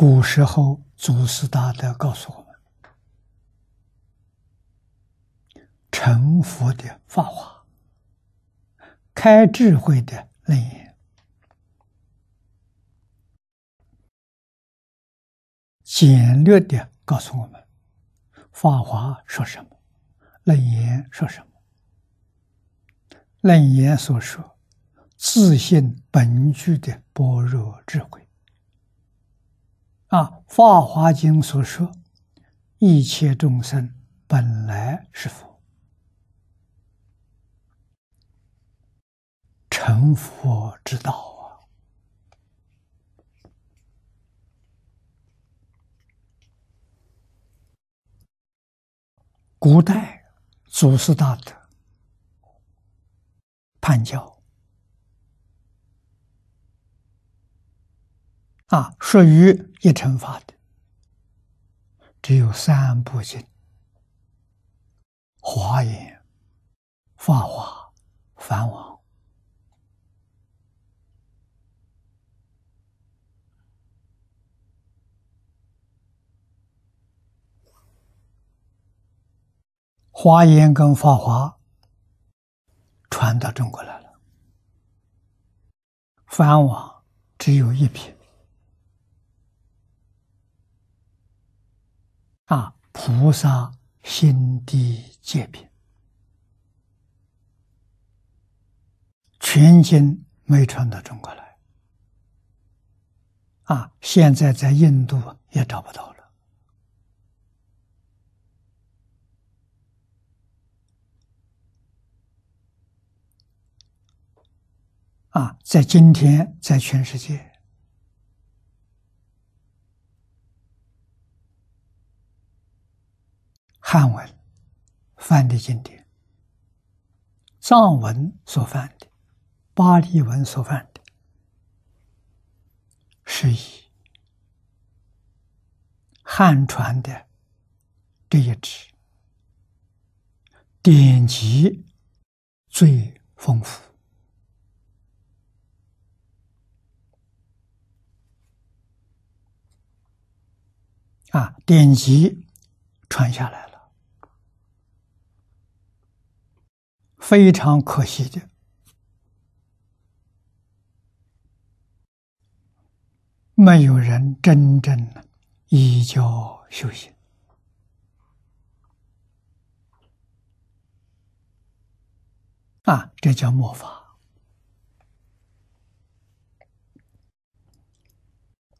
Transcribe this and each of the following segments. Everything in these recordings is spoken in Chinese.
古时候祖师大德告诉我们，成佛的法华，开智慧的楞严，简略的告诉我们，法华说什么，楞严说什么。楞严所说，自信本具的般若智慧。啊，《法华经》所说，一切众生本来是佛，成佛之道啊！古代祖师大德判教。啊，属于一乘法的，只有三部经：《华严》《法华》《梵王》。华严跟法华传到中国来了，梵王只有一品。啊，菩萨心地界品，全经没传到中国来。啊，现在在印度也找不到了。啊，在今天，在全世界。汉文翻的经典，藏文所翻的，巴利文所翻的，是以汉传的这一支典籍最丰富。啊，典籍传下来了。非常可惜的，没有人真正的依教修行啊！这叫末法。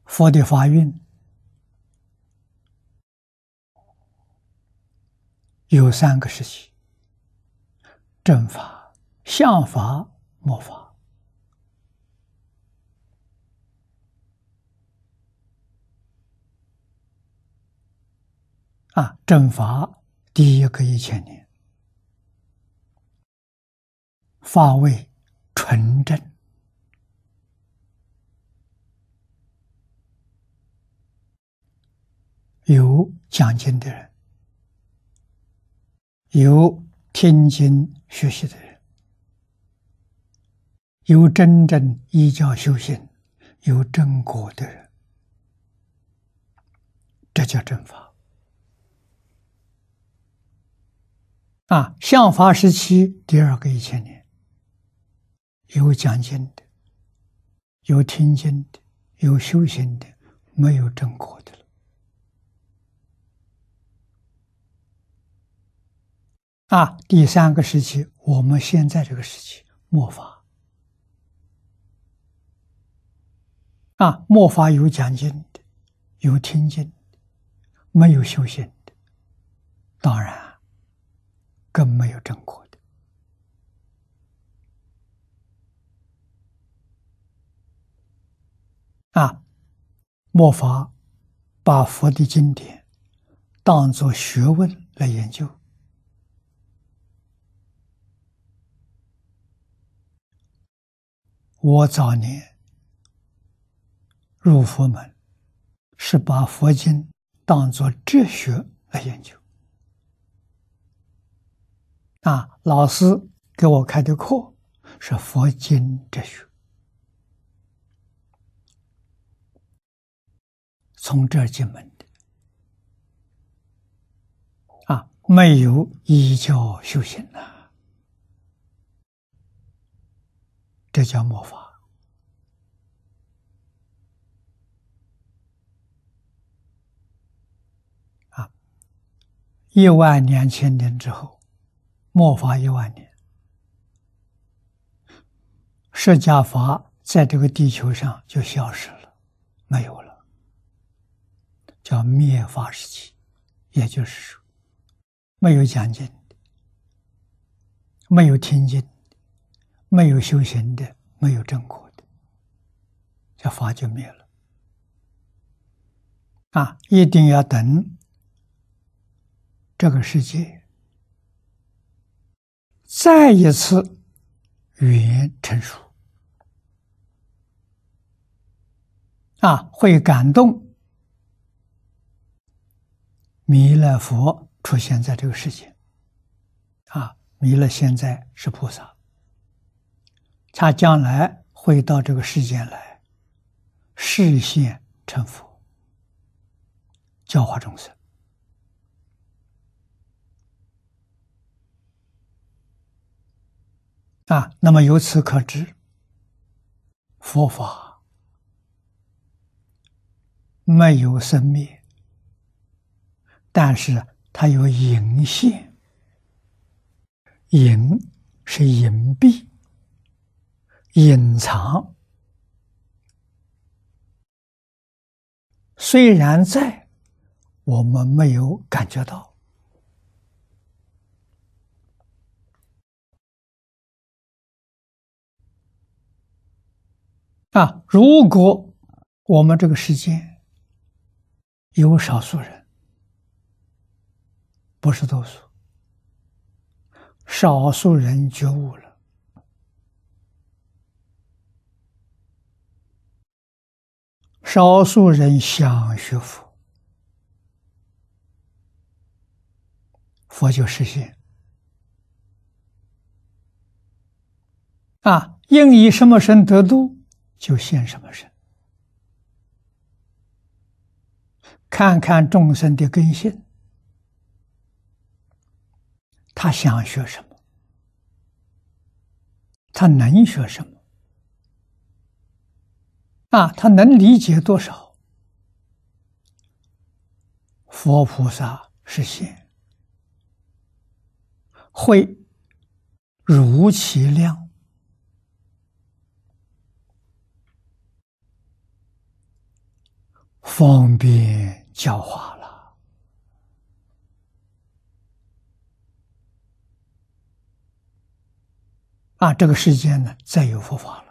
佛的法运有三个时期。正法、相法、末法啊！正法第一个一千年，法位纯正，有讲经的人，有。听经学习的人，有真正依教修行、有正果的人，这叫正法。啊，相法时期第二个一千年，有讲经的，有听经的，有修行的，没有正果的了。啊，第三个时期，我们现在这个时期，末法。啊，末法有讲经的，有听经的，没有修行的，当然更没有正果的。啊，末法把佛的经典当作学问来研究。我早年入佛门，是把佛经当作哲学来研究。啊，老师给我开的课是佛经哲学，从这儿进门的，啊，没有依教修行呐，这叫末法啊！一万两千年之后，末法一万年，释迦法在这个地球上就消失了，没有了。叫灭法时期，也就是说，没有讲经，没有听经，没有修行的，没有正果的，这法就灭了。啊，一定要等这个世界再一次语言成熟，啊，会感动。弥勒佛出现在这个世界，啊，弥勒现在是菩萨，他将来会到这个世间来，视现成佛，教化众生。啊，那么由此可知，佛法没有生灭。但是它有隐现，隐是隐蔽、隐藏。虽然在，我们没有感觉到。啊，如果我们这个世界有少数人。不是多数，少数人觉悟了，少数人想学佛，佛就实现。啊，应以什么身得度，就现什么身。看看众生的根性。他想学什么？他能学什么？啊，他能理解多少？佛菩萨是现，会如其量，方便教化了。啊，这个世间呢，再有佛法了。